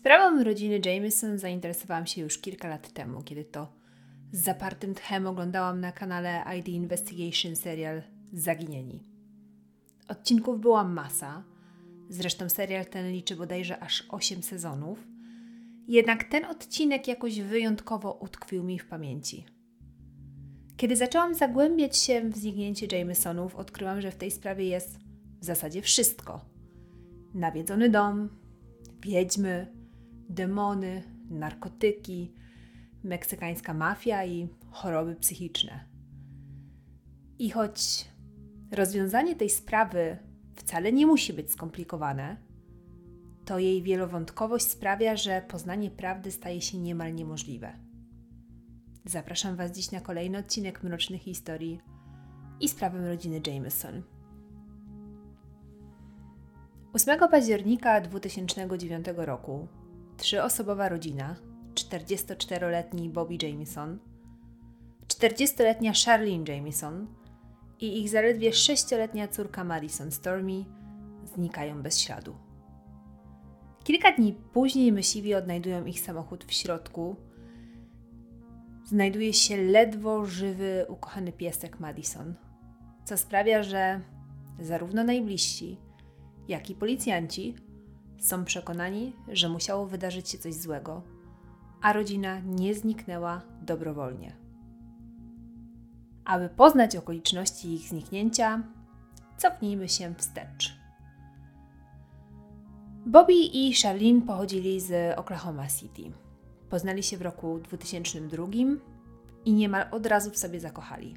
Sprawą rodziny Jameson zainteresowałam się już kilka lat temu, kiedy to z zapartym tchem oglądałam na kanale ID Investigation serial Zaginieni. Odcinków była masa, zresztą serial ten liczy bodajże aż 8 sezonów, jednak ten odcinek jakoś wyjątkowo utkwił mi w pamięci. Kiedy zaczęłam zagłębiać się w zniknięcie Jamesonów, odkryłam, że w tej sprawie jest w zasadzie wszystko. Nawiedzony dom, wiedźmy, demony, narkotyki, meksykańska mafia i choroby psychiczne. I choć rozwiązanie tej sprawy wcale nie musi być skomplikowane, to jej wielowątkowość sprawia, że poznanie prawdy staje się niemal niemożliwe. Zapraszam Was dziś na kolejny odcinek Mrocznych Historii i sprawę rodziny Jameson. 8 października 2009 roku trzyosobowa rodzina, 44-letni Bobby Jameson, 40-letnia Charlene Jameson i ich zaledwie 6-letnia córka Madison Stormy znikają bez śladu. Kilka dni później myśliwi odnajdują ich samochód w środku. Znajduje się ledwo żywy, ukochany piesek Madison, co sprawia, że zarówno najbliżsi, jak i policjanci są przekonani, że musiało wydarzyć się coś złego, a rodzina nie zniknęła dobrowolnie. Aby poznać okoliczności ich zniknięcia, cofnijmy się wstecz. Bobby i Charlene pochodzili z Oklahoma City. Poznali się w roku 2002 i niemal od razu w sobie zakochali.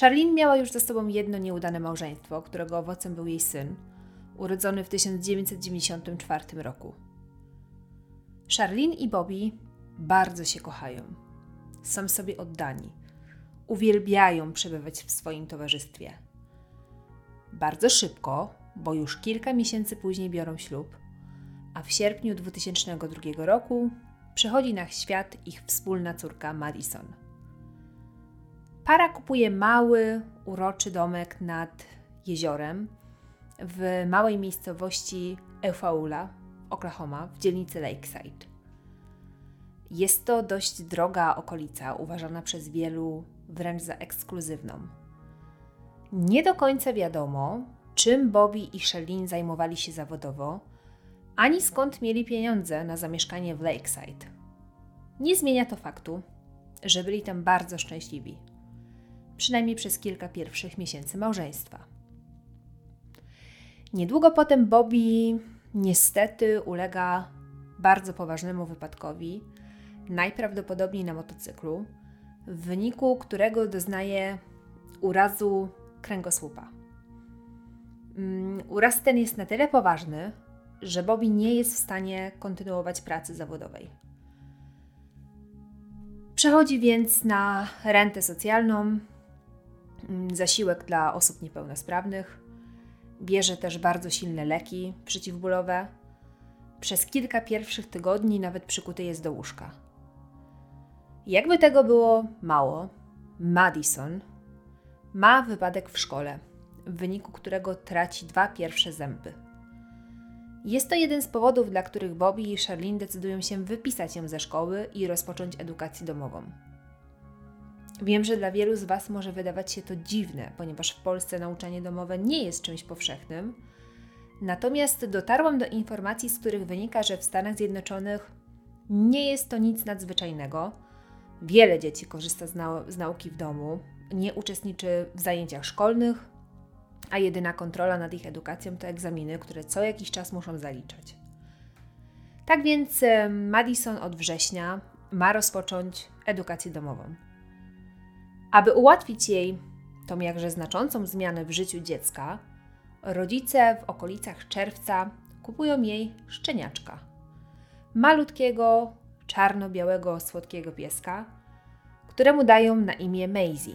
Charlene miała już za sobą jedno nieudane małżeństwo, którego owocem był jej syn, urodzony w 1994 roku. Charlene i Bobby bardzo się kochają. Są sobie oddani. Uwielbiają przebywać w swoim towarzystwie. Bardzo szybko, bo już kilka miesięcy później biorą ślub, a w sierpniu 2002 roku przychodzi na świat ich wspólna córka Madison. Para kupuje mały, uroczy domek nad jeziorem w małej miejscowości Eufaula, Oklahoma, w dzielnicy Lakeside. Jest to dość droga okolica, uważana przez wielu wręcz za ekskluzywną. Nie do końca wiadomo, czym Bobby i Shelin zajmowali się zawodowo, ani skąd mieli pieniądze na zamieszkanie w Lakeside. Nie zmienia to faktu, że byli tam bardzo szczęśliwi, przynajmniej przez kilka pierwszych miesięcy małżeństwa. Niedługo potem Bobby niestety ulega bardzo poważnemu wypadkowi, najprawdopodobniej na motocyklu, w wyniku którego doznaje urazu kręgosłupa. Mm, uraz ten jest na tyle poważny, że Bobby nie jest w stanie kontynuować pracy zawodowej. Przechodzi więc na rentę socjalną, mm, zasiłek dla osób niepełnosprawnych, Bierze też bardzo silne leki przeciwbólowe. Przez kilka pierwszych tygodni nawet przykuty jest do łóżka. Jakby tego było mało, Madison ma wypadek w szkole, w wyniku którego traci dwa pierwsze zęby. Jest to jeden z powodów, dla których Bobby i Charlene decydują się wypisać ją ze szkoły i rozpocząć edukację domową. Wiem, że dla wielu z Was może wydawać się to dziwne, ponieważ w Polsce nauczanie domowe nie jest czymś powszechnym. Natomiast dotarłam do informacji, z których wynika, że w Stanach Zjednoczonych nie jest to nic nadzwyczajnego. Wiele dzieci korzysta z, nau z nauki w domu, nie uczestniczy w zajęciach szkolnych, a jedyna kontrola nad ich edukacją to egzaminy, które co jakiś czas muszą zaliczać. Tak więc Madison od września ma rozpocząć edukację domową. Aby ułatwić jej tą jakże znaczącą zmianę w życiu dziecka, rodzice w okolicach czerwca kupują jej szczeniaczka. Malutkiego, czarno-białego, słodkiego pieska, któremu dają na imię Maisie.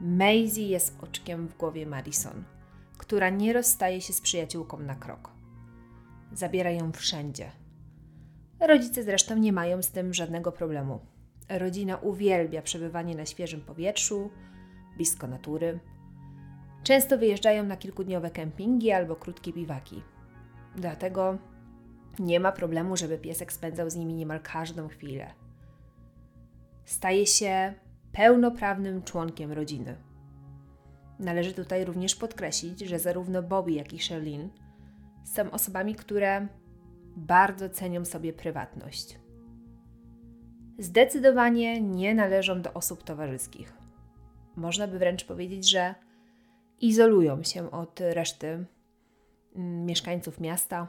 Maisie jest oczkiem w głowie Madison, która nie rozstaje się z przyjaciółką na krok. Zabiera ją wszędzie. Rodzice zresztą nie mają z tym żadnego problemu. Rodzina uwielbia przebywanie na świeżym powietrzu, blisko natury. Często wyjeżdżają na kilkudniowe kempingi albo krótkie biwaki. Dlatego Nie ma problemu, żeby piesek spędzał z nimi niemal każdą chwilę. Staje się pełnoprawnym członkiem rodziny. Należy tutaj również podkreślić, że zarówno Bobby, jak i Sherlyn są osobami, które bardzo cenią sobie prywatność. Zdecydowanie nie należą do osób towarzyskich. Można by wręcz powiedzieć, że izolują się od reszty mm, mieszkańców miasta,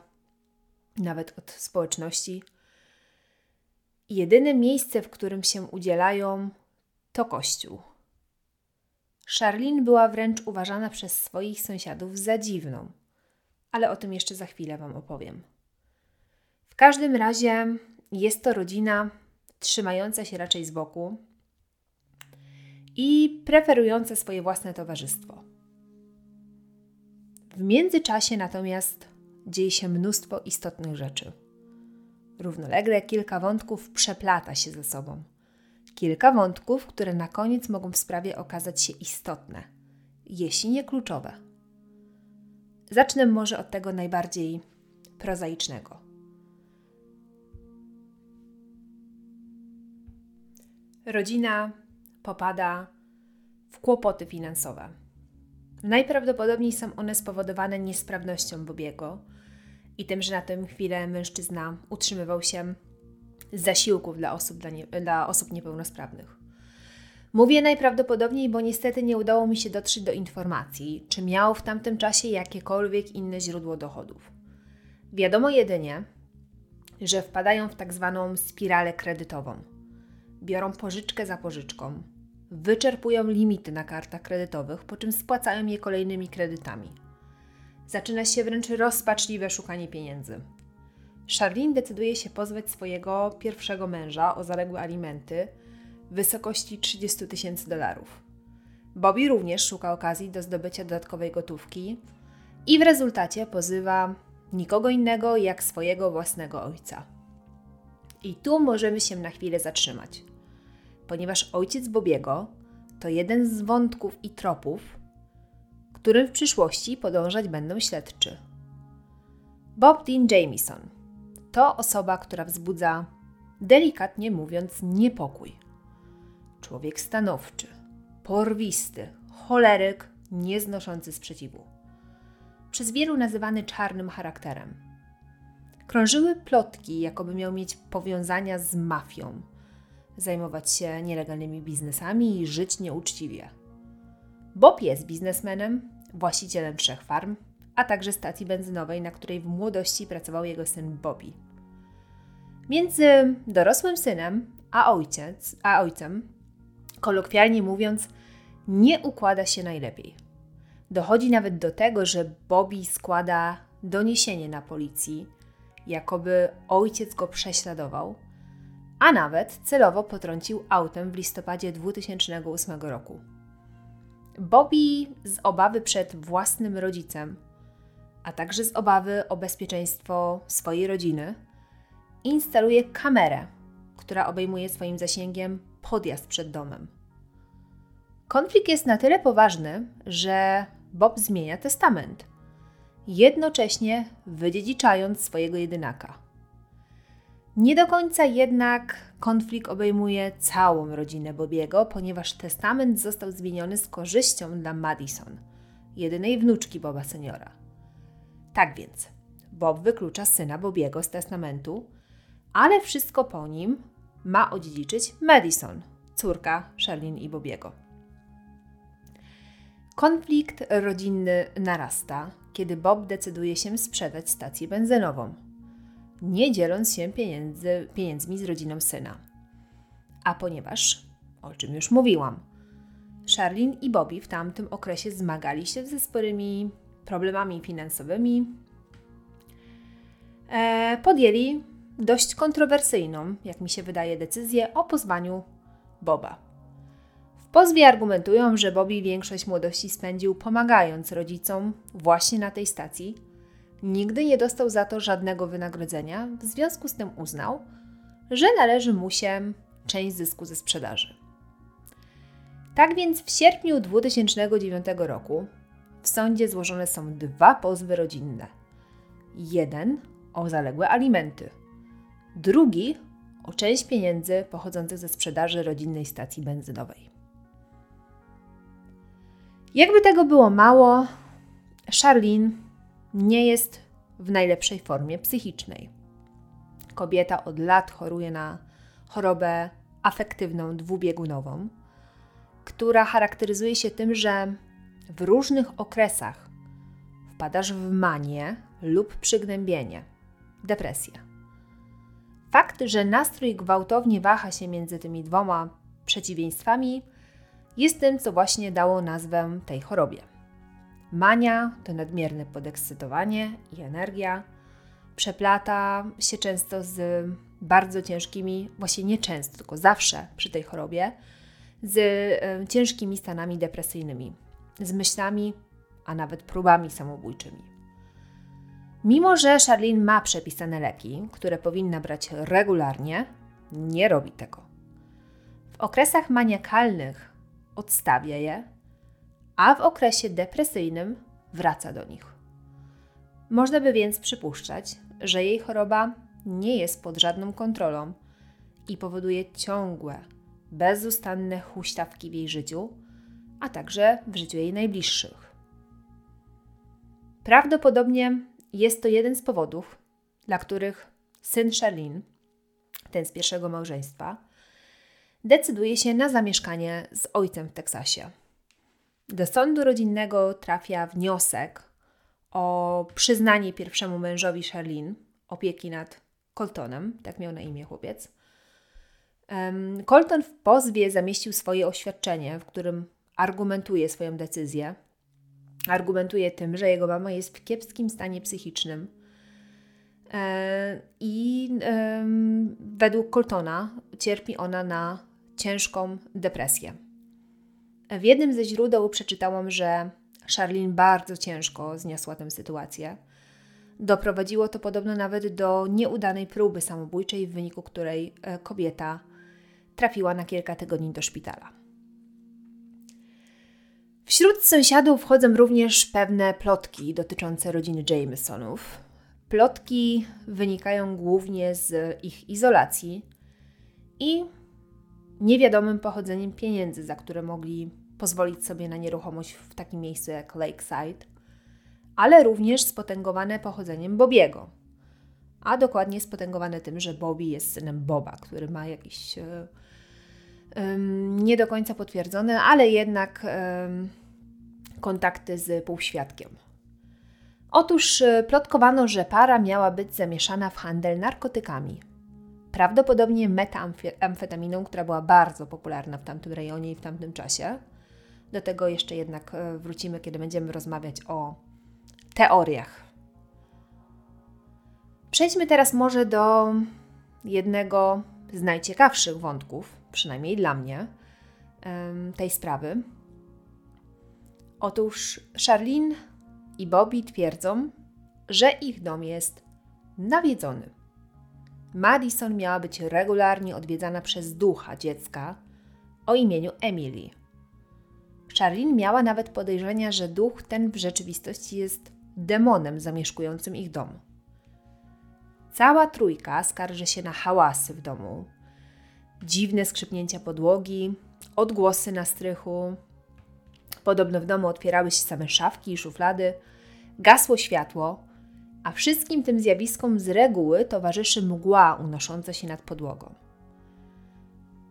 nawet od społeczności. Jedyne miejsce, w którym się udzielają, to kościół. Charlene była wręcz uważana przez swoich sąsiadów za dziwną, ale o tym jeszcze za chwilę Wam opowiem. W każdym razie jest to rodzina trzymająca się raczej z boku i preferująca swoje własne towarzystwo. W międzyczasie natomiast dzieje się mnóstwo istotnych rzeczy. Równolegle kilka wątków przeplata się ze sobą. Kilka wątków, które na koniec mogą w sprawie okazać się istotne, jeśli nie kluczowe. Zacznę może od tego najbardziej prozaicznego. Rodzina popada w kłopoty finansowe. Najprawdopodobniej są one spowodowane niesprawnością Bobiego i tym, że na tę chwilę mężczyzna utrzymywał się z zasiłków dla osób, dla, nie, dla osób niepełnosprawnych. Mówię najprawdopodobniej, bo niestety nie udało mi się dotrzeć do informacji, czy miał w tamtym czasie jakiekolwiek inne źródło dochodów. Wiadomo jedynie, że wpadają w tak zwaną spiralę kredytową. Biorą pożyczkę za pożyczką, wyczerpują limity na kartach kredytowych, po czym spłacają je kolejnymi kredytami. Zaczyna się wręcz rozpaczliwe szukanie pieniędzy. Charlene decyduje się pozwać swojego pierwszego męża o zaległe alimenty w wysokości 30 tysięcy dolarów. Bobby również szuka okazji do zdobycia dodatkowej gotówki i w rezultacie pozywa nikogo innego jak swojego własnego ojca. I tu możemy się na chwilę zatrzymać ponieważ ojciec Bobiego to jeden z wątków i tropów, którym w przyszłości podążać będą śledczy. Bob Dean Jamieson to osoba, która wzbudza, delikatnie mówiąc, niepokój. Człowiek stanowczy, porwisty, choleryk, nieznoszący sprzeciwu. Przez wielu nazywany czarnym charakterem. Krążyły plotki, jakoby miał mieć powiązania z mafią – zajmować się nielegalnymi biznesami i żyć nieuczciwie. Bob jest biznesmenem, właścicielem trzech farm, a także stacji benzynowej, na której w młodości pracował jego syn Bobby. Między dorosłym synem a, ojciec, a ojcem, kolokwialnie mówiąc, nie układa się najlepiej. Dochodzi nawet do tego, że Bobby składa doniesienie na policji, jakoby ojciec go prześladował – a nawet celowo potrącił autem w listopadzie 2008 roku. Bobby z obawy przed własnym rodzicem, a także z obawy o bezpieczeństwo swojej rodziny, instaluje kamerę, która obejmuje swoim zasięgiem podjazd przed domem. Konflikt jest na tyle poważny, że Bob zmienia testament, jednocześnie wydziedziczając swojego jedynaka. Nie do końca jednak konflikt obejmuje całą rodzinę Bobiego, ponieważ testament został zmieniony z korzyścią dla Madison, jedynej wnuczki Boba seniora. Tak więc, Bob wyklucza syna Bobiego z testamentu, ale wszystko po nim ma odziedziczyć Madison, córka Sherlyn i Bobiego. Konflikt rodzinny narasta, kiedy Bob decyduje się sprzedać stację benzynową nie dzieląc się pieniędzy, pieniędzmi z rodziną syna. A ponieważ, o czym już mówiłam, Charlene i Bobby w tamtym okresie zmagali się ze sporymi problemami finansowymi, e, podjęli dość kontrowersyjną, jak mi się wydaje, decyzję o pozwaniu Boba. W pozwie argumentują, że Bobby większość młodości spędził pomagając rodzicom właśnie na tej stacji – Nigdy nie dostał za to żadnego wynagrodzenia, w związku z tym uznał, że należy mu się część zysku ze sprzedaży. Tak więc w sierpniu 2009 roku w sądzie złożone są dwa pozwy rodzinne. Jeden o zaległe alimenty. Drugi o część pieniędzy pochodzących ze sprzedaży rodzinnej stacji benzynowej. Jakby tego było mało, Charlene nie jest w najlepszej formie psychicznej. Kobieta od lat choruje na chorobę afektywną dwubiegunową, która charakteryzuje się tym, że w różnych okresach wpadasz w manię lub przygnębienie, depresję. Fakt, że nastrój gwałtownie waha się między tymi dwoma przeciwieństwami, jest tym, co właśnie dało nazwę tej chorobie. Mania to nadmierne podekscytowanie i energia. Przeplata się często z bardzo ciężkimi, właśnie nie często, tylko zawsze przy tej chorobie, z y, ciężkimi stanami depresyjnymi, z myślami, a nawet próbami samobójczymi. Mimo, że Charlene ma przepisane leki, które powinna brać regularnie, nie robi tego. W okresach maniakalnych odstawia je, a w okresie depresyjnym wraca do nich. Można by więc przypuszczać, że jej choroba nie jest pod żadną kontrolą i powoduje ciągłe, bezustanne huśtawki w jej życiu, a także w życiu jej najbliższych. Prawdopodobnie jest to jeden z powodów, dla których syn Charlene, ten z pierwszego małżeństwa, decyduje się na zamieszkanie z ojcem w Teksasie. Do sądu rodzinnego trafia wniosek o przyznanie pierwszemu mężowi Charlene opieki nad Coltonem, tak miał na imię chłopiec. Colton w pozwie zamieścił swoje oświadczenie, w którym argumentuje swoją decyzję. Argumentuje tym, że jego mama jest w kiepskim stanie psychicznym. E, I według Coltona cierpi ona na ciężką depresję. W jednym ze źródeł przeczytałam, że Charlene bardzo ciężko zniosła tę sytuację. Doprowadziło to podobno nawet do nieudanej próby samobójczej, w wyniku której e, kobieta trafiła na kilka tygodni do szpitala. Wśród sąsiadów wchodzą również pewne plotki dotyczące rodziny Jamesonów. Plotki wynikają głównie z ich izolacji i niewiadomym pochodzeniem pieniędzy, za które mogli pozwolić sobie na nieruchomość w takim miejscu jak Lakeside, ale również spotęgowane pochodzeniem Bobiego, a dokładnie spotęgowane tym, że Bobby jest synem Boba, który ma jakieś um, nie do końca potwierdzone, ale jednak um, kontakty z półświadkiem. Otóż e, plotkowano, że para miała być zamieszana w handel narkotykami – prawdopodobnie metamfetaminą, która była bardzo popularna w tamtym rejonie i w tamtym czasie. Do tego jeszcze jednak e, wrócimy, kiedy będziemy rozmawiać o teoriach. Przejdźmy teraz może do jednego z najciekawszych wątków, przynajmniej dla mnie, tej sprawy. Otóż Charlene i Bobby twierdzą, że ich dom jest nawiedzony. Madison miała być regularnie odwiedzana przez ducha dziecka o imieniu Emily. Charlene miała nawet podejrzenia, że duch ten w rzeczywistości jest demonem zamieszkującym ich dom. Cała trójka skarży się na hałasy w domu, dziwne skrzypnięcia podłogi, odgłosy na strychu. Podobno w domu otwierały się same szafki i szuflady, gasło światło, a wszystkim tym zjawiskom z reguły towarzyszy mgła unosząca się nad podłogą.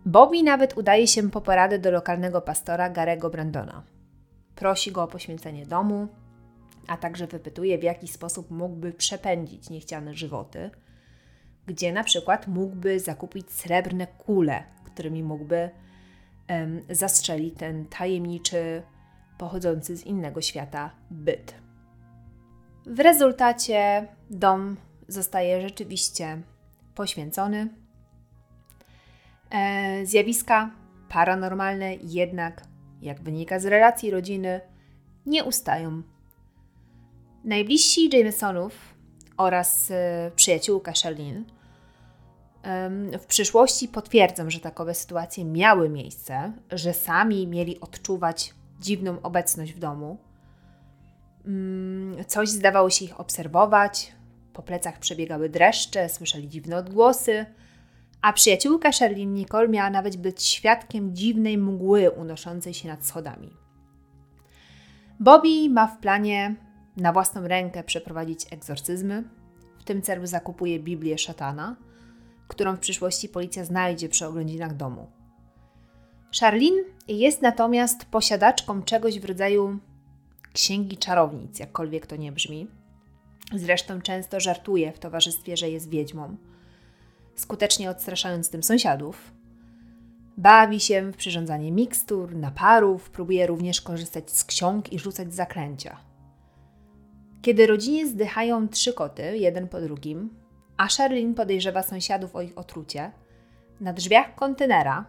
Bobby nawet udaje się po poradę do lokalnego pastora Garego Brandona. Prosi go o poświęcenie domu, a także wypytuje, w jaki sposób mógłby przepędzić niechciane żywoty, gdzie na przykład mógłby zakupić srebrne kule, którymi mógłby um, zastrzelić ten tajemniczy, pochodzący z innego świata byt. W rezultacie dom zostaje rzeczywiście poświęcony. E, zjawiska paranormalne jednak, jak wynika z relacji rodziny, nie ustają. Najbliżsi Jamesonów oraz e, przyjaciółka Charlene w przyszłości potwierdzą, że takowe sytuacje miały miejsce, że sami mieli odczuwać dziwną obecność w domu – coś zdawało się ich obserwować, Po plecach przebiegały dreszcze, słyszeli dziwne odgłosy, a przyjaciółka Sherlyn Nicole miała nawet być świadkiem dziwnej mgły unoszącej się nad schodami. Bobby ma w planie na własną rękę przeprowadzić egzorcyzmy. W tym celu zakupuje Biblię szatana, którą w przyszłości policja znajdzie przy oględzinach domu. Charlene jest natomiast posiadaczką czegoś w rodzaju księgi czarownic, jakkolwiek to nie brzmi. Zresztą często żartuje w towarzystwie, że jest wiedźmą, skutecznie odstraszając tym sąsiadów. Bawi się w przyrządzanie mikstur, naparów, próbuje również korzystać z ksiąg i rzucać zaklęcia. Kiedy rodzinie zdychają trzy koty, jeden po drugim, a Sherlin podejrzewa sąsiadów o ich otrucie, na drzwiach kontenera,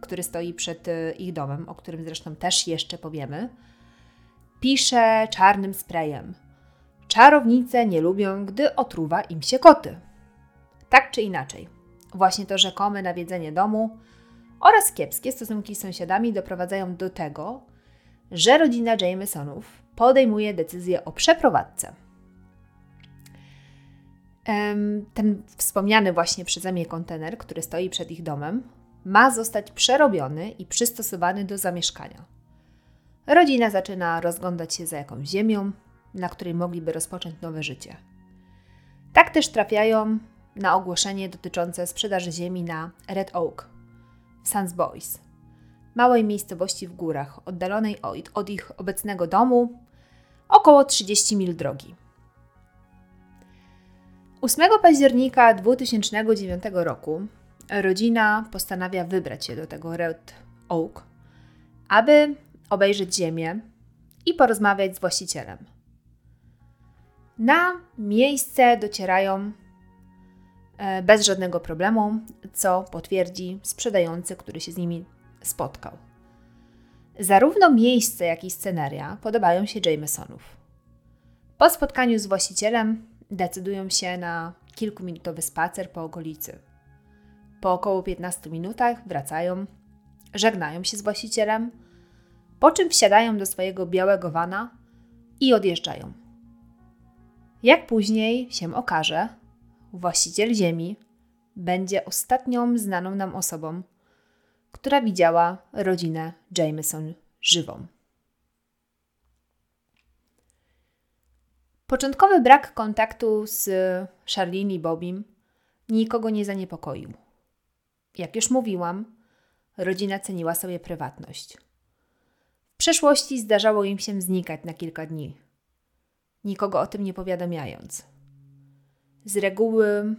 który stoi przed e, ich domem, o którym zresztą też jeszcze powiemy, pisze czarnym sprayem: Czarownice nie lubią, gdy otruwa im się koty. Tak czy inaczej, właśnie to rzekome nawiedzenie domu oraz kiepskie stosunki z sąsiadami doprowadzają do tego, że rodzina Jamesonów podejmuje decyzję o przeprowadzce. Ten wspomniany właśnie przeze mnie kontener, który stoi przed ich domem, ma zostać przerobiony i przystosowany do zamieszkania. Rodzina zaczyna rozglądać się za jakąś ziemią, na której mogliby rozpocząć nowe życie. Tak też trafiają na ogłoszenie dotyczące sprzedaży ziemi na Red Oak w Sans małej miejscowości w górach, oddalonej od ich obecnego domu około 30 mil drogi. 8 października 2009 roku rodzina postanawia wybrać się do tego Red Oak, aby obejrzeć ziemię i porozmawiać z właścicielem. Na miejsce docierają e, bez żadnego problemu, co potwierdzi sprzedający, który się z nimi spotkał. Zarówno miejsce, jak i sceneria podobają się Jamesonów. Po spotkaniu z właścicielem decydują się na kilkuminutowy spacer po okolicy. Po około 15 minutach wracają, żegnają się z właścicielem, po czym wsiadają do swojego białego wana i odjeżdżają. Jak później się okaże, właściciel ziemi będzie ostatnią znaną nam osobą, która widziała rodzinę Jameson żywą. Początkowy brak kontaktu z Charlene i Bobim nikogo nie zaniepokoił. Jak już mówiłam, rodzina ceniła sobie prywatność. Przeszłości zdarzało im się znikać na kilka dni, nikogo o tym nie powiadamiając. Z reguły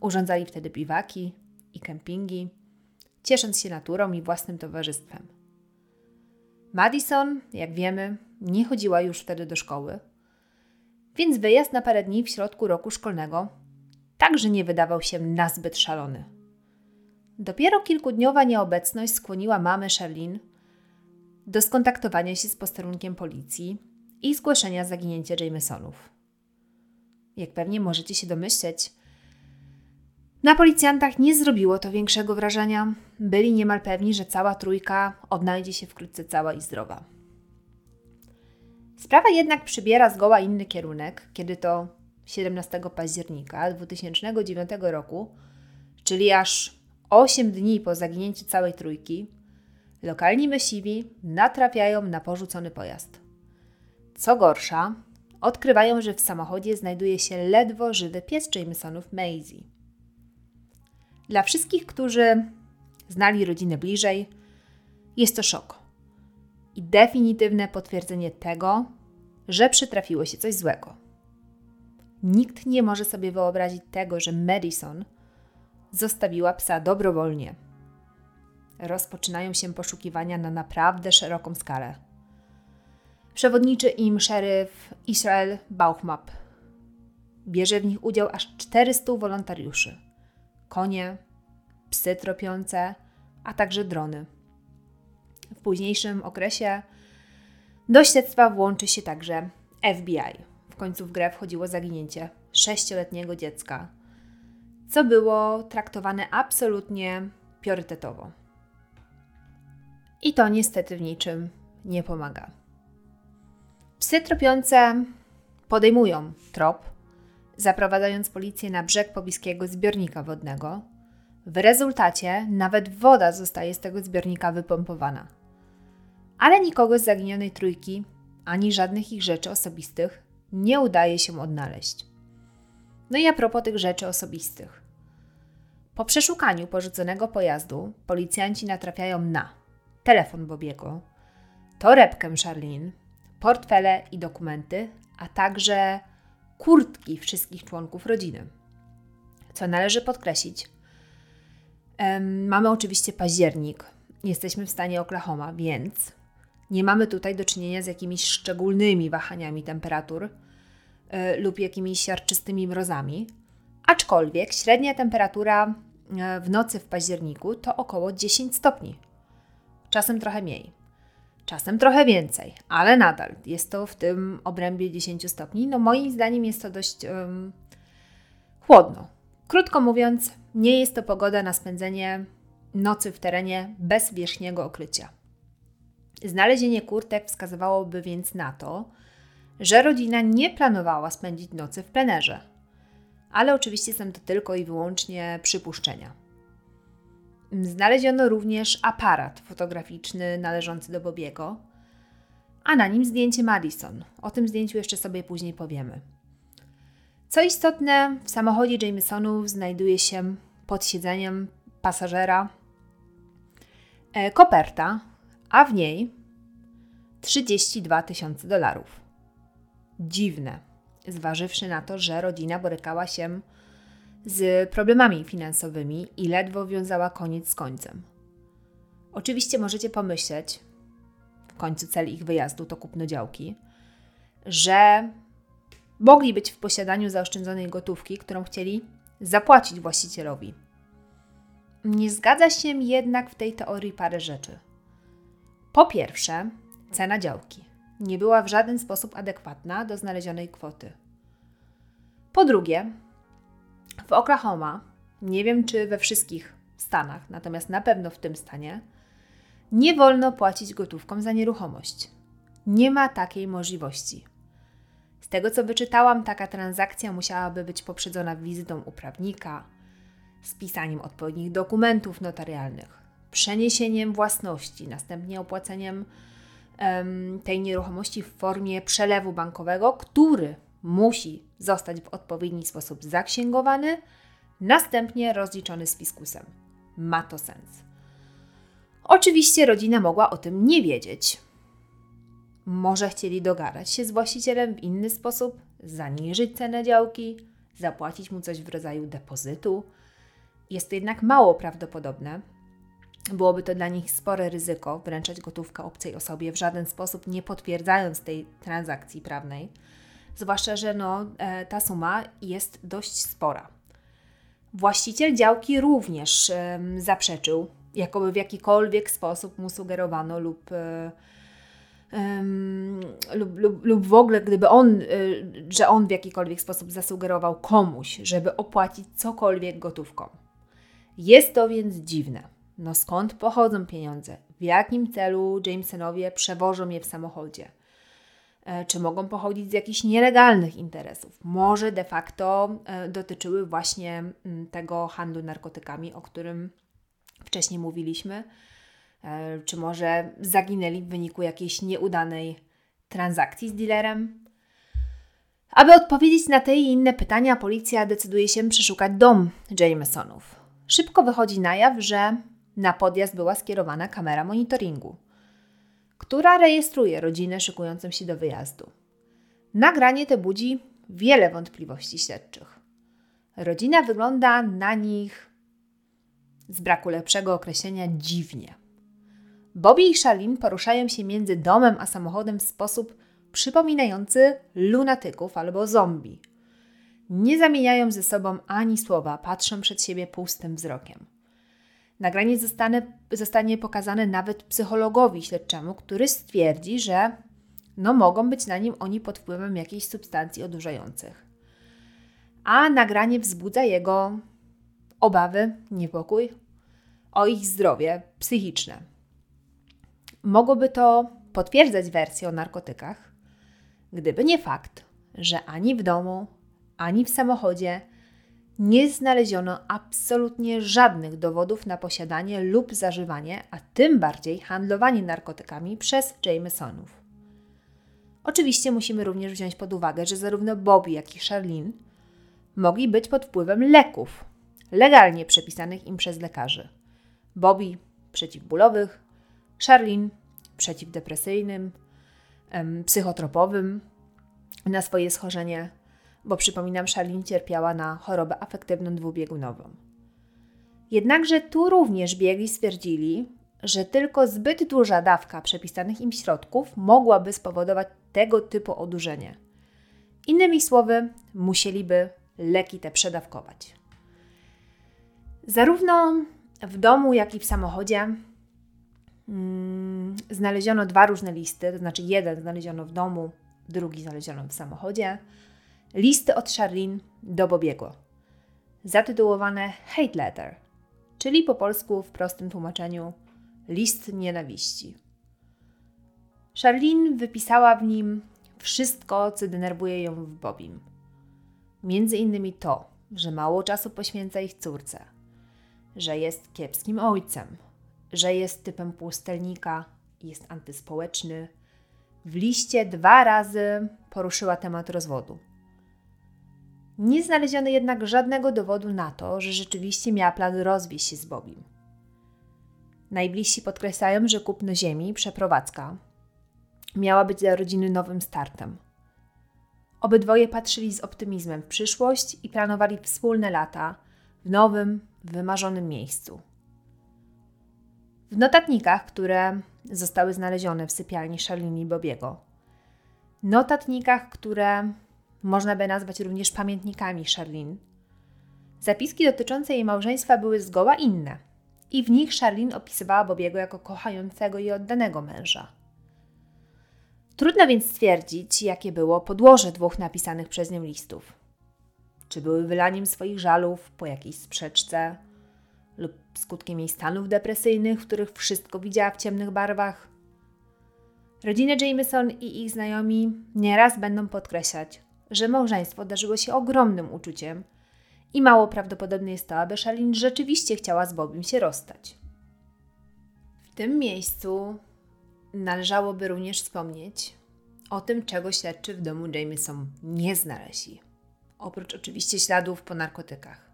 urządzali wtedy biwaki i kempingi, ciesząc się naturą i własnym towarzystwem. Madison, jak wiemy, nie chodziła już wtedy do szkoły, więc wyjazd na parę dni w środku roku szkolnego także nie wydawał się nazbyt szalony. Dopiero kilkudniowa nieobecność skłoniła mamę Sherlin do skontaktowania się z posterunkiem policji i zgłoszenia zaginięcia Jamesonów. Jak pewnie możecie się domyśleć, na policjantach nie zrobiło to większego wrażenia. Byli niemal pewni, że cała trójka odnajdzie się wkrótce cała i zdrowa. Sprawa jednak przybiera zgoła inny kierunek, kiedy to 17 października 2009 roku, czyli aż 8 dni po zaginięciu całej trójki, lokalni myśliwi natrafiają na porzucony pojazd. Co gorsza, odkrywają, że w samochodzie znajduje się ledwo żywy pies Jamesonów Maisie. Dla wszystkich, którzy znali rodzinę bliżej, jest to szok i definitywne potwierdzenie tego, że przytrafiło się coś złego. Nikt nie może sobie wyobrazić tego, że Madison zostawiła psa dobrowolnie. Rozpoczynają się poszukiwania na naprawdę szeroką skalę. Przewodniczy im szeryf Israel Bauchmap. Bierze w nich udział aż 400 wolontariuszy. Konie, psy tropiące, a także drony. W późniejszym okresie do śledztwa włączy się także FBI. W końcu w grę wchodziło zaginięcie sześcioletniego dziecka, co było traktowane absolutnie priorytetowo. I to niestety w niczym nie pomaga. Psy tropiące podejmują trop, zaprowadzając policję na brzeg pobliskiego zbiornika wodnego. W rezultacie nawet woda zostaje z tego zbiornika wypompowana. Ale nikogo z zaginionej trójki, ani żadnych ich rzeczy osobistych nie udaje się odnaleźć. No i a propos tych rzeczy osobistych. Po przeszukaniu porzuconego pojazdu policjanci natrafiają na telefon Bobiego, torebkę Charlene, portfele i dokumenty, a także kurtki wszystkich członków rodziny. Co należy podkreślić, mamy oczywiście październik, jesteśmy w stanie Oklahoma, więc nie mamy tutaj do czynienia z jakimiś szczególnymi wahaniami temperatur y, lub jakimiś siarczystymi mrozami, aczkolwiek średnia temperatura y, w nocy w październiku to około 10 stopni, czasem trochę mniej. Czasem trochę więcej, ale nadal jest to w tym obrębie 10 stopni. No moim zdaniem jest to dość um, chłodno. Krótko mówiąc, nie jest to pogoda na spędzenie nocy w terenie bez wierzchniego okrycia. Znalezienie kurtek wskazywałoby więc na to, że rodzina nie planowała spędzić nocy w plenerze. Ale oczywiście są to tylko i wyłącznie przypuszczenia. Znaleziono również aparat fotograficzny należący do Bobiego, a na nim zdjęcie Madison. O tym zdjęciu jeszcze sobie później powiemy. Co istotne, w samochodzie Jamesonów znajduje się pod siedzeniem pasażera e, koperta, a w niej 32 tysiące dolarów. Dziwne, zważywszy na to, że rodzina borykała się z problemami finansowymi i ledwo wiązała koniec z końcem. Oczywiście możecie pomyśleć, w końcu cel ich wyjazdu to kupno działki, że mogli być w posiadaniu zaoszczędzonej gotówki, którą chcieli zapłacić właścicielowi. Nie zgadza się jednak w tej teorii parę rzeczy. Po pierwsze, cena działki nie była w żaden sposób adekwatna do znalezionej kwoty. Po drugie, w Oklahoma, nie wiem czy we wszystkich stanach, natomiast na pewno w tym stanie, nie wolno płacić gotówką za nieruchomość. Nie ma takiej możliwości. Z tego co wyczytałam, taka transakcja musiałaby być poprzedzona wizytą u prawnika, spisaniem odpowiednich dokumentów notarialnych, przeniesieniem własności, następnie opłaceniem tej nieruchomości w formie przelewu bankowego, który musi zostać w odpowiedni sposób zaksięgowany, następnie rozliczony z fiskusem. Ma to sens. Oczywiście rodzina mogła o tym nie wiedzieć. Może chcieli dogadać się z właścicielem w inny sposób, zaniżyć cenę działki, zapłacić mu coś w rodzaju depozytu. Jest to jednak mało prawdopodobne. Byłoby to dla nich spore ryzyko wręczać gotówkę obcej osobie, w żaden sposób nie potwierdzając tej transakcji prawnej zwłaszcza, że no, e, ta suma jest dość spora. Właściciel działki również zaprzeczył, jakoby w jakikolwiek sposób mu sugerowano lub, um, lub, lub, lub w ogóle gdyby on, że on w jakikolwiek sposób zasugerował komuś, żeby opłacić cokolwiek gotówką. Jest to więc dziwne. No skąd pochodzą pieniądze? W jakim celu Jamesonowie przewożą je w samochodzie? E, czy mogą pochodzić z jakichś nielegalnych interesów. Może de facto e, dotyczyły właśnie mm, tego handlu narkotykami, o którym wcześniej mówiliśmy, e, czy może zaginęli w wyniku jakiejś nieudanej transakcji z dealerem. Aby odpowiedzieć na te i inne pytania, policja decyduje się przeszukać dom Jamesonów. Szybko wychodzi na jaw, że na podjazd była skierowana kamera monitoringu która rejestruje rodzinę szykującą się do wyjazdu. Nagranie te budzi wiele wątpliwości śledczych. Rodzina wygląda na nich, z braku lepszego określenia, dziwnie. Bobby i Shalin poruszają się między domem a samochodem w sposób przypominający lunatyków albo zombie. Nie zamieniają ze sobą ani słowa, patrzą przed siebie pustym wzrokiem. Nagranie zostanie, zostanie pokazane nawet psychologowi śledczemu, który stwierdzi, że no, mogą być na nim oni pod wpływem jakichś substancji odurzających. A nagranie wzbudza jego obawy, niepokój o ich zdrowie psychiczne. Mogłoby to potwierdzać wersję o narkotykach, gdyby nie fakt, że ani w domu, ani w samochodzie nie znaleziono absolutnie żadnych dowodów na posiadanie lub zażywanie, a tym bardziej handlowanie narkotykami przez Jamesonów. Oczywiście musimy również wziąć pod uwagę, że zarówno Bobby, jak i Charlene mogli być pod wpływem leków, legalnie przepisanych im przez lekarzy. Bobby przeciwbólowych, Charlene przeciwdepresyjnym, psychotropowym na swoje schorzenie, bo przypominam, Charlene cierpiała na chorobę afektywną dwubiegunową. Jednakże tu również biegli stwierdzili, że tylko zbyt duża dawka przepisanych im środków mogłaby spowodować tego typu odurzenie. Innymi słowy, musieliby leki te przedawkować. Zarówno w domu, jak i w samochodzie mm, znaleziono dwa różne listy, to znaczy jeden znaleziono w domu, drugi znaleziono w samochodzie. Listy od Charlene do Bobiego, zatytułowane Hate Letter, czyli po polsku w prostym tłumaczeniu list nienawiści. Charlene wypisała w nim wszystko, co denerwuje ją w Bobim. Między innymi to, że mało czasu poświęca ich córce, że jest kiepskim ojcem, że jest typem pustelnika, jest antyspołeczny. W liście dwa razy poruszyła temat rozwodu. Nie znaleziono jednak żadnego dowodu na to, że rzeczywiście miała plan rozwieść się z Bobim. Najbliżsi podkreślają, że kupno ziemi, przeprowadzka, miała być dla rodziny nowym startem. Obydwoje patrzyli z optymizmem w przyszłość i planowali wspólne lata w nowym, wymarzonym miejscu. W notatnikach, które zostały znalezione w sypialni Charlene i Bobiego, notatnikach, które można by nazwać również pamiętnikami Charlene, zapiski dotyczące jej małżeństwa były zgoła inne i w nich Charlene opisywała Bobiego jako kochającego i oddanego męża. Trudno więc stwierdzić, jakie było podłoże dwóch napisanych przez nią listów. Czy były wylaniem swoich żalów po jakiejś sprzeczce lub skutkiem jej stanów depresyjnych, w których wszystko widziała w ciemnych barwach? Rodzina Jameson i ich znajomi nieraz będą podkreślać, że małżeństwo darzyło się ogromnym uczuciem i mało prawdopodobne jest to, aby Charlene rzeczywiście chciała z Bobim się rozstać. W tym miejscu należałoby również wspomnieć o tym, czego śledczy w domu Jameson nie znaleźli. Oprócz oczywiście śladów po narkotykach.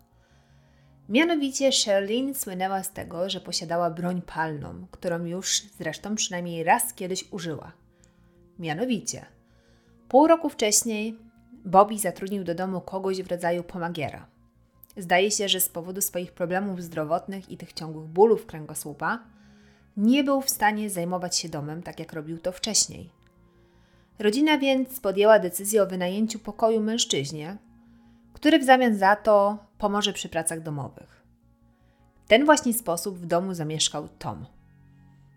Mianowicie Sherlyn słynęła z tego, że posiadała broń palną, którą już zresztą przynajmniej raz kiedyś użyła. Mianowicie, pół roku wcześniej Bobby zatrudnił do domu kogoś w rodzaju pomagiera. Zdaje się, że z powodu swoich problemów zdrowotnych i tych ciągłych bólów kręgosłupa nie był w stanie zajmować się domem tak jak robił to wcześniej. Rodzina więc podjęła decyzję o wynajęciu pokoju mężczyźnie, który w zamian za to pomoże przy pracach domowych. W ten właśnie sposób w domu zamieszkał Tom.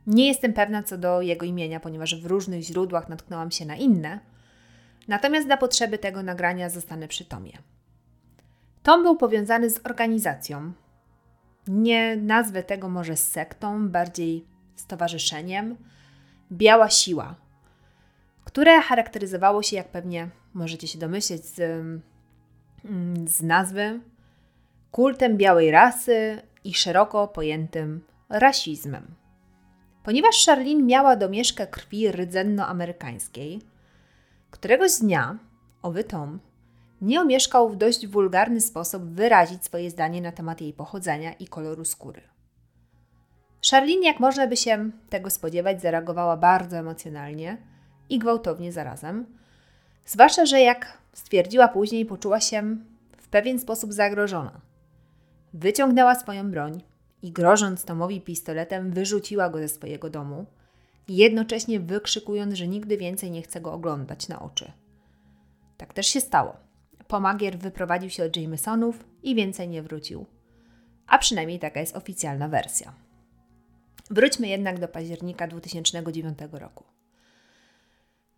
Nie jestem pewna co do jego imienia, ponieważ w różnych źródłach natknęłam się na inne, natomiast dla potrzeby tego nagrania zostanę przy Tomie. Tom był powiązany z organizacją, nie nazwę tego może sektą, bardziej stowarzyszeniem, Biała Siła, które charakteryzowało się, jak pewnie możecie się domyśleć z, mm, z nazwy, kultem białej rasy i szeroko pojętym rasizmem. Ponieważ Charlene miała domieszkę krwi rdzennoamerykańskiej, któregoś dnia owy Tom nie omieszkał w dość wulgarny sposób wyrazić swoje zdanie na temat jej pochodzenia i koloru skóry. Charlene, jak można by się tego spodziewać, zareagowała bardzo emocjonalnie i gwałtownie zarazem, zwłaszcza, że jak stwierdziła później, poczuła się w pewien sposób zagrożona. Wyciągnęła swoją broń i grożąc Tomowi pistoletem, wyrzuciła go ze swojego domu, jednocześnie wykrzykując, że nigdy więcej nie chce go oglądać na oczy. Tak też się stało. Pomagier wyprowadził się od Jamesonów i więcej nie wrócił. A przynajmniej taka jest oficjalna wersja. Wróćmy jednak do października 2009 roku.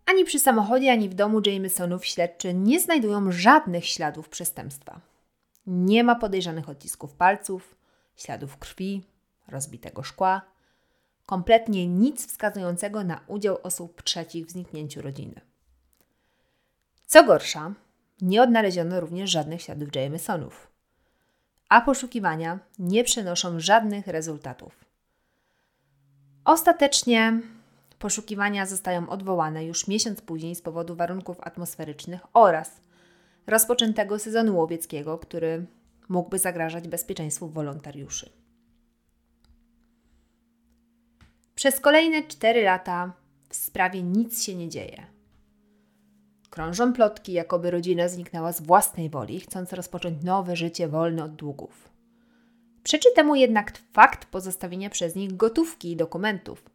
Ani przy samochodzie, ani w domu Jamesonów śledczy nie znajdują żadnych śladów przestępstwa. Nie ma podejrzanych odcisków palców, śladów krwi, rozbitego szkła, kompletnie nic wskazującego na udział osób trzecich w zniknięciu rodziny. Co gorsza, nie odnaleziono również żadnych śladów Jamesonów, a poszukiwania nie przynoszą żadnych rezultatów. Ostatecznie poszukiwania zostają odwołane już miesiąc później z powodu warunków atmosferycznych oraz rozpoczętego sezonu łowieckiego, który mógłby zagrażać bezpieczeństwu wolontariuszy. Przez kolejne cztery lata w sprawie nic się nie dzieje. Krążą plotki, jakoby rodzina zniknęła z własnej woli, chcąc rozpocząć nowe życie wolne od długów. Przeczy temu jednak fakt pozostawienia przez nich gotówki i dokumentów.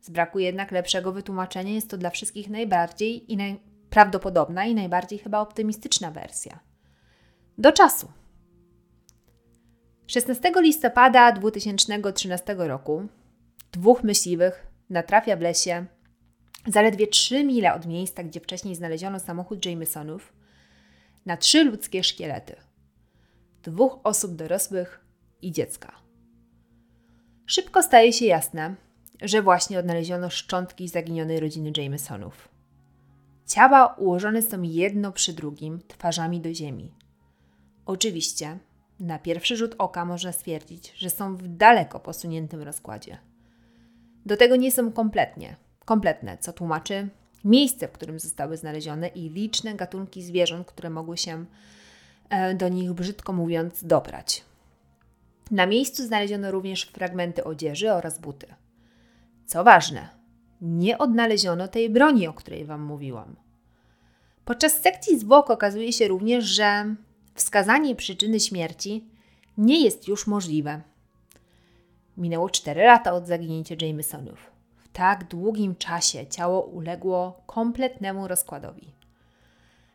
Z braku jednak lepszego wytłumaczenia jest to dla wszystkich najbardziej i najprawdopodobna i najbardziej chyba optymistyczna wersja. Do czasu. 16 listopada 2013 roku dwóch myśliwych natrafia w lesie zaledwie 3 mile od miejsca, gdzie wcześniej znaleziono samochód Jamesonów, na trzy ludzkie szkielety. Dwóch osób dorosłych i dziecka. Szybko staje się jasne, że właśnie odnaleziono szczątki zaginionej rodziny Jamesonów. Ciała ułożone są jedno przy drugim, twarzami do ziemi. Oczywiście, na pierwszy rzut oka można stwierdzić, że są w daleko posuniętym rozkładzie. Do tego nie są kompletnie, kompletne, co tłumaczy miejsce, w którym zostały znalezione i liczne gatunki zwierząt, które mogły się e, do nich, brzydko mówiąc, dobrać. Na miejscu znaleziono również fragmenty odzieży oraz buty. Co ważne, nie odnaleziono tej broni, o której Wam mówiłam. Podczas sekcji zwłok okazuje się również, że wskazanie przyczyny śmierci nie jest już możliwe. Minęło 4 lata od zaginięcia Jamesonów. W tak długim czasie ciało uległo kompletnemu rozkładowi.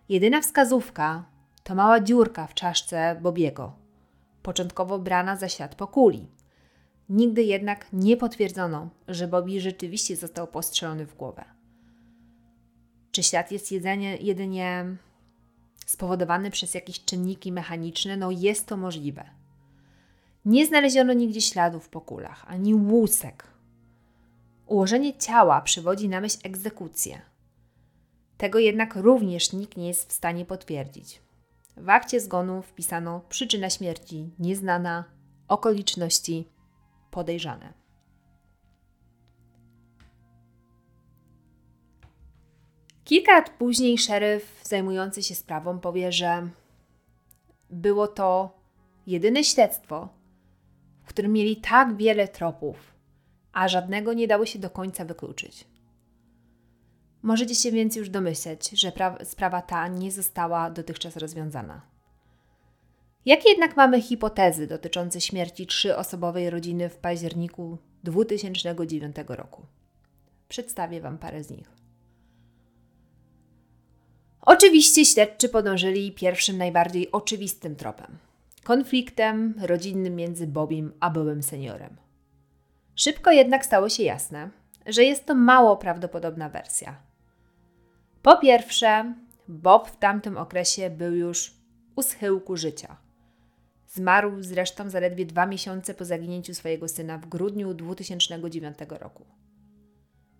Jedyna wskazówka to mała dziurka w czaszce Bobiego, początkowo brana za ślad po kuli. Nigdy jednak nie potwierdzono, że Bobby rzeczywiście został postrzelony w głowę. Czy ślad jest jedynie spowodowany przez jakieś czynniki mechaniczne? No jest to możliwe. Nie znaleziono nigdzie śladów po kulach, ani łusek. Ułożenie ciała przywodzi na myśl egzekucję. Tego jednak również nikt nie jest w stanie potwierdzić. W akcie zgonu wpisano przyczyna śmierci nieznana, okoliczności podejrzane. Kilka lat później szeryf zajmujący się sprawą powie, że było to jedyne śledztwo, w którym mieli tak wiele tropów, a żadnego nie dało się do końca wykluczyć. Możecie się więc już domyśleć, że sprawa ta nie została dotychczas rozwiązana. Jakie jednak mamy hipotezy dotyczące śmierci trzyosobowej rodziny w październiku 2009 roku? Przedstawię Wam parę z nich. Oczywiście śledczy podążyli pierwszym najbardziej oczywistym tropem konfliktem rodzinnym między Bobim a byłym seniorem. Szybko jednak stało się jasne, że jest to mało prawdopodobna wersja. Po pierwsze, Bob w tamtym okresie był już u schyłku życia. Zmarł zresztą zaledwie dwa miesiące po zaginięciu swojego syna w grudniu 2009 roku.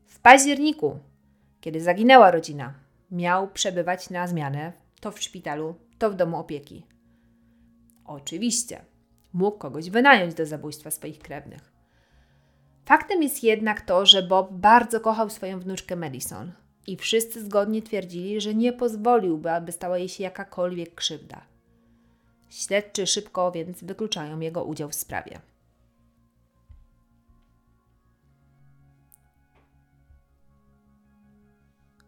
W październiku, kiedy zaginęła rodzina, miał przebywać na zmianę to w szpitalu, to w domu opieki. Oczywiście, mógł kogoś wynająć do zabójstwa swoich krewnych. Faktem jest jednak to, że Bob bardzo kochał swoją wnuczkę Madison i wszyscy zgodnie twierdzili, że nie pozwoliłby, aby stała jej się jakakolwiek krzywda. Śledczy szybko więc wykluczają jego udział w sprawie.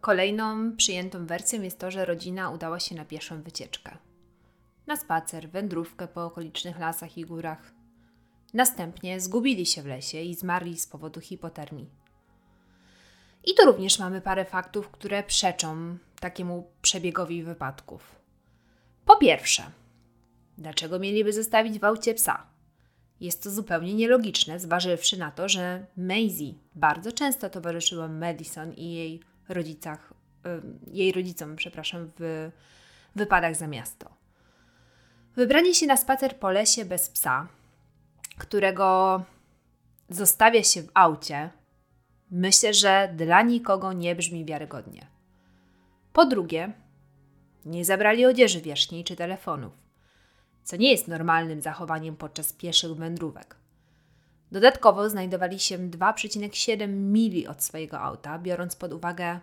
Kolejną przyjętą wersją jest to, że rodzina udała się na pieszą wycieczkę. Na spacer, wędrówkę po okolicznych lasach i górach. Następnie zgubili się w lesie i zmarli z powodu hipotermii. I tu również mamy parę faktów, które przeczą takiemu przebiegowi wypadków. Po pierwsze, dlaczego mieliby zostawić w aucie psa? Jest to zupełnie nielogiczne, zważywszy na to, że Maisie bardzo często towarzyszyła Madison i jej rodzicach, jej rodzicom, przepraszam, w wypadach za miasto. Wybranie się na spacer po lesie bez psa, którego zostawia się w aucie, myślę, że dla nikogo nie brzmi wiarygodnie. Po drugie, Nie zabrali odzieży wierzchniej czy telefonów, co nie jest normalnym zachowaniem podczas pieszych wędrówek. Dodatkowo znajdowali się 2,7 mili od swojego auta, biorąc pod uwagę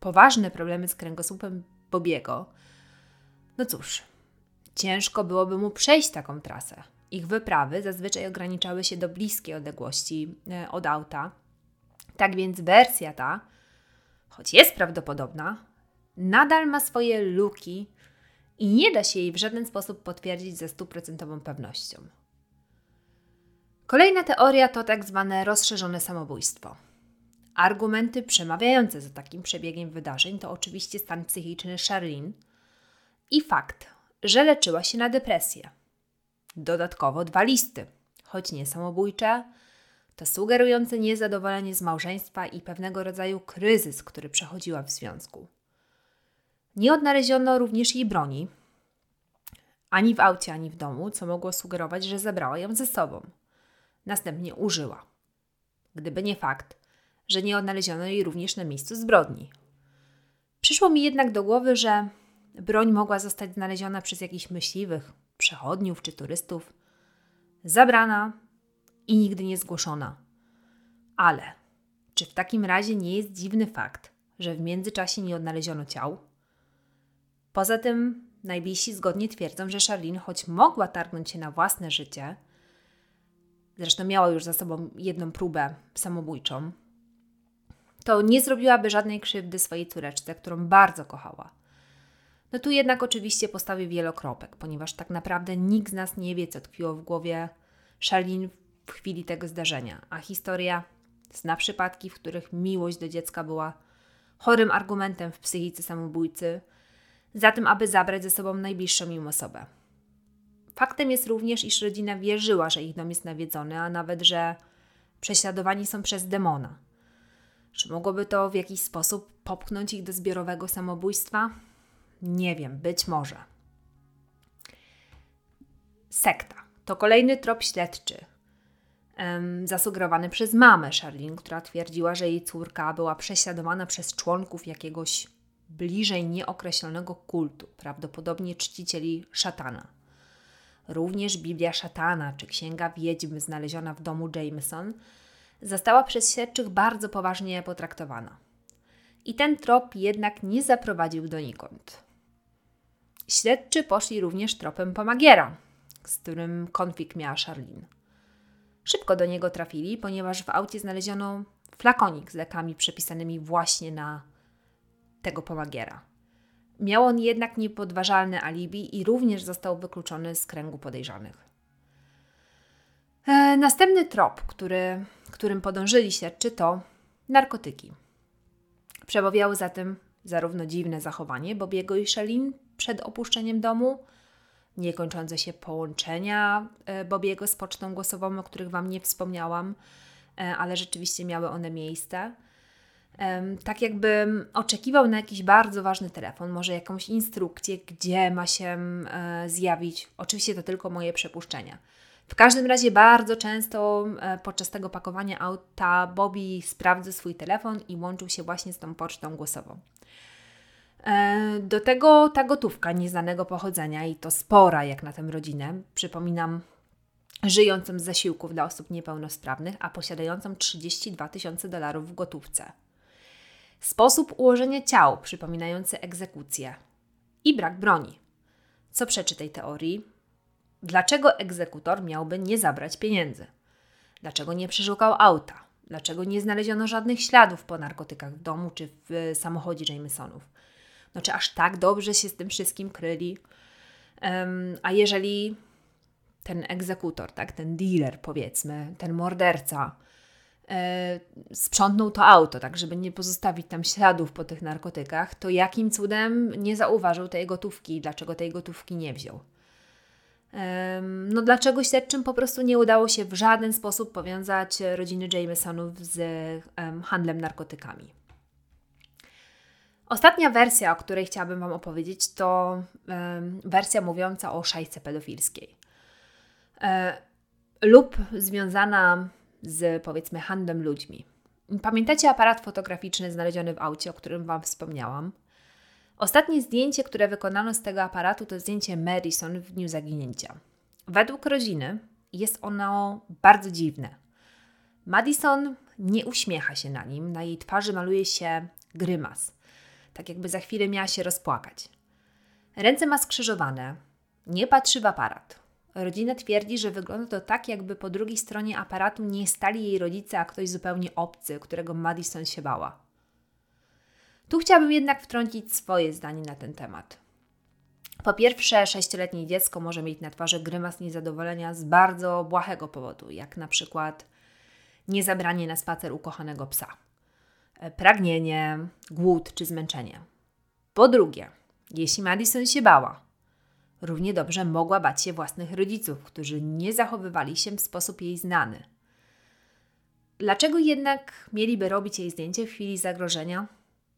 poważne problemy z kręgosłupem Bobiego. No cóż, ciężko byłoby mu przejść taką trasę. Ich wyprawy zazwyczaj ograniczały się do bliskiej odległości e, od auta. Tak więc wersja ta, choć jest prawdopodobna, nadal ma swoje luki i nie da się jej w żaden sposób potwierdzić ze stuprocentową pewnością. Kolejna teoria to tak zwane rozszerzone samobójstwo. Argumenty przemawiające za takim przebiegiem wydarzeń to oczywiście stan psychiczny Charlene i fakt, że leczyła się na depresję. Dodatkowo dwa listy, choć nie samobójcze, to sugerujące niezadowolenie z małżeństwa i pewnego rodzaju kryzys, który przechodziła w związku. Nie odnaleziono również jej broni, ani w aucie, ani w domu, co mogło sugerować, że zabrała ją ze sobą. Następnie użyła. Gdyby nie fakt, że nie odnaleziono jej również na miejscu zbrodni. Przyszło mi jednak do głowy, że broń mogła zostać znaleziona przez jakichś myśliwych, przechodniów czy turystów, zabrana i nigdy nie zgłoszona. Ale czy w takim razie nie jest dziwny fakt, że w międzyczasie nie odnaleziono ciał? Poza tym najbliżsi zgodnie twierdzą, że Charlene, choć mogła targnąć się na własne życie, zresztą miała już za sobą jedną próbę samobójczą, to nie zrobiłaby żadnej krzywdy swojej córeczce, którą bardzo kochała. No tu jednak oczywiście postawię wielokropek, ponieważ tak naprawdę nikt z nas nie wie, co tkwiło w głowie Charlene w chwili tego zdarzenia, a historia zna przypadki, w których miłość do dziecka była chorym argumentem w psychice samobójcy, za tym, aby zabrać ze sobą najbliższą im osobę. Faktem jest również, iż rodzina wierzyła, że ich dom jest nawiedzony, a nawet, że prześladowani są przez demona. Czy mogłoby to w jakiś sposób popchnąć ich do zbiorowego samobójstwa? Nie wiem, być może. Sekta to kolejny trop śledczy, um, zasugerowany przez mamę Charlene, która twierdziła, że jej córka była prześladowana przez członków jakiegoś bliżej nieokreślonego kultu, prawdopodobnie czcicieli szatana. Również Biblia szatana czy Księga Wiedźmy znaleziona w domu Jameson została przez śledczych bardzo poważnie potraktowana. I ten trop jednak nie zaprowadził donikąd. Śledczy poszli również tropem Pomagiera, z którym konflikt miała Charlene. Szybko do niego trafili, ponieważ w aucie znaleziono flakonik z lekami przepisanymi właśnie na tego Pomagiera. Miał on jednak niepodważalne alibi i również został wykluczony z kręgu podejrzanych. E, następny trop, który, którym podążyli śledczy, to narkotyki. Przebawiały za tym zarówno dziwne zachowanie Bobiego i Shelin przed opuszczeniem domu, niekończące się połączenia e, Bobiego z pocztą głosową, o których Wam nie wspomniałam, e, ale rzeczywiście miały one miejsce. Tak jakbym oczekiwał na jakiś bardzo ważny telefon, może jakąś instrukcję, gdzie ma się zjawić. Oczywiście to tylko moje przepuszczenia. W każdym razie bardzo często e, podczas tego pakowania auta Bobby sprawdza swój telefon i łączył się właśnie z tą pocztą głosową. E, do tego ta gotówka nieznanego pochodzenia i to spora jak na tę rodzinę. Przypominam, żyjącą z zasiłków dla osób niepełnosprawnych, a posiadającą 32 tysiące dolarów w gotówce. Sposób ułożenia ciał przypominający egzekucję i brak broni. Co przeczy tej teorii? Dlaczego egzekutor miałby nie zabrać pieniędzy? Dlaczego nie przeszukał auta? Dlaczego nie znaleziono żadnych śladów po narkotykach w domu czy w samochodzie Jamesonów? No czy aż tak dobrze się z tym wszystkim kryli? Um, a jeżeli ten egzekutor, tak, ten dealer powiedzmy, ten morderca e, sprzątnął to auto, tak żeby nie pozostawić tam śladów po tych narkotykach, to jakim cudem nie zauważył tej gotówki? Dlaczego tej gotówki nie wziął? No dlaczego śledczym po prostu nie udało się w żaden sposób powiązać rodziny Jamesonów z handlem narkotykami? Ostatnia wersja, o której chciałabym Wam opowiedzieć, to wersja mówiąca o szajce pedofilskiej. E, lub związana z powiedzmy handlem ludźmi. Pamiętacie aparat fotograficzny znaleziony w aucie, o którym Wam wspomniałam? Ostatnie zdjęcie, które wykonano z tego aparatu, to zdjęcie Madison w dniu zaginięcia. Według rodziny jest ono bardzo dziwne. Madison nie uśmiecha się na nim, na jej twarzy maluje się grymas, tak jakby za chwilę miała się rozpłakać. Ręce ma skrzyżowane, nie patrzy w aparat. Rodzina twierdzi, że wygląda to tak, jakby po drugiej stronie aparatu nie stali jej rodzice, a ktoś zupełnie obcy, którego Madison się bała. Tu chciałabym jednak wtrącić swoje zdanie na ten temat. Po pierwsze, sześcioletnie dziecko może mieć na twarzy grymas niezadowolenia z bardzo błahego powodu, jak na przykład niezabranie na spacer ukochanego psa, pragnienie, głód czy zmęczenie. Po drugie, jeśli Madison się bała, równie dobrze mogła bać się własnych rodziców, którzy nie zachowywali się w sposób jej znany. Dlaczego jednak mieliby robić jej zdjęcie w chwili zagrożenia?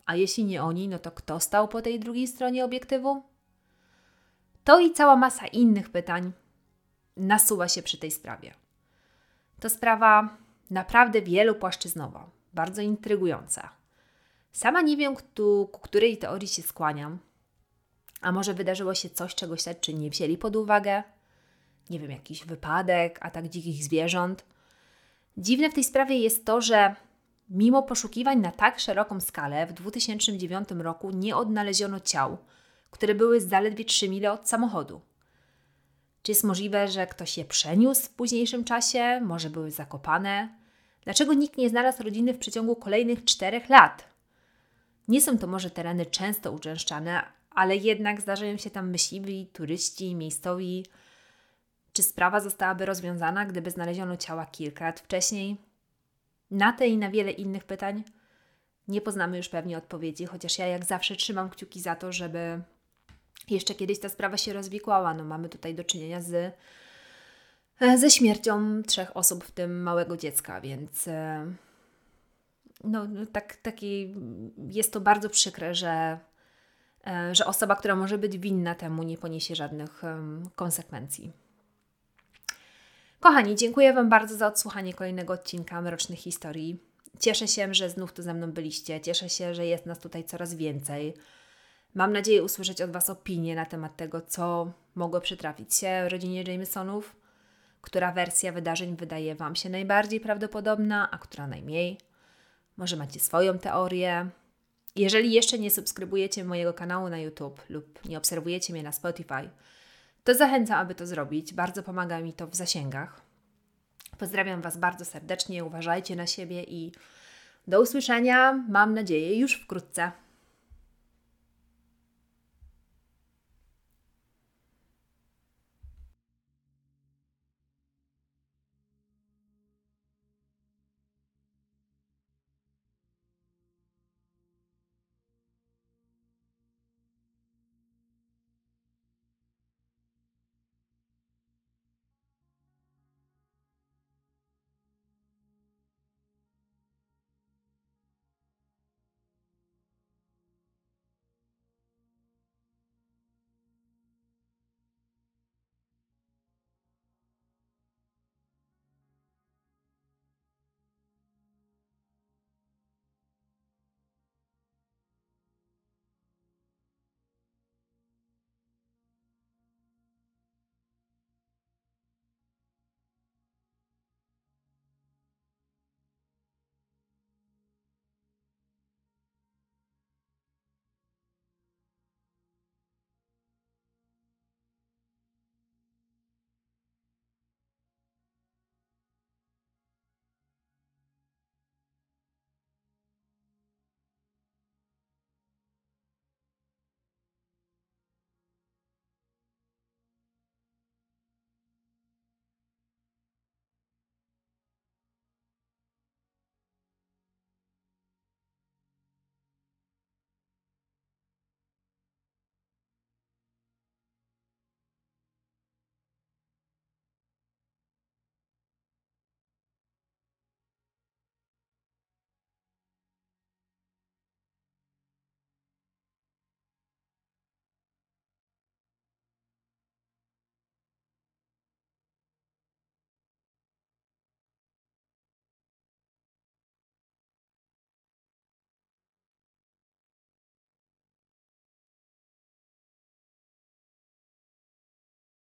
A jeśli nie oni, no to kto stał po tej drugiej stronie obiektywu? To i cała masa innych pytań nasuwa się przy tej sprawie. To sprawa naprawdę wielopłaszczyznowa, bardzo intrygująca. Sama nie wiem, ku której teorii się skłaniam. A może wydarzyło się coś, czego śledczy nie wzięli pod uwagę? Nie wiem, jakiś wypadek, atak dzikich zwierząt. Dziwne w tej sprawie jest to, że mimo poszukiwań na tak szeroką skalę w 2009 roku nie odnaleziono ciał, które były zaledwie 3 mile od samochodu. Czy jest możliwe, że ktoś je przeniósł w późniejszym czasie? Może były zakopane? Dlaczego nikt nie znalazł rodziny w przeciągu kolejnych czterech lat? Nie są to może tereny często uczęszczane, ale jednak zdarzają się tam myśliwi, turyści, miejscowi. Czy sprawa zostałaby rozwiązana, gdyby znaleziono ciała kilka lat wcześniej? Na te i na wiele innych pytań nie poznamy już pewnie odpowiedzi, chociaż ja jak zawsze trzymam kciuki za to, żeby jeszcze kiedyś ta sprawa się rozwikłała. No, mamy tutaj do czynienia z, ze śmiercią trzech osób, w tym małego dziecka, więc e, no, no, tak, taki, jest to bardzo przykre, że, e, że osoba, która może być winna temu, nie poniesie żadnych konsekwencji. Kochani, dziękuję Wam bardzo za odsłuchanie kolejnego odcinka Mrocznych Historii. Cieszę się, że znów tu ze mną byliście. Cieszę się, że jest nas tutaj coraz więcej. Mam nadzieję usłyszeć od Was opinie na temat tego, co mogło przytrafić się rodzinie Jamesonów, która wersja wydarzeń wydaje Wam się najbardziej prawdopodobna, a która najmniej. Może macie swoją teorię. Jeżeli jeszcze nie subskrybujecie mojego kanału na YouTube lub nie obserwujecie mnie na Spotify, to zachęcam, aby to zrobić. Bardzo pomaga mi to w zasięgach. Pozdrawiam Was bardzo serdecznie, uważajcie na siebie i do usłyszenia, mam nadzieję, już wkrótce.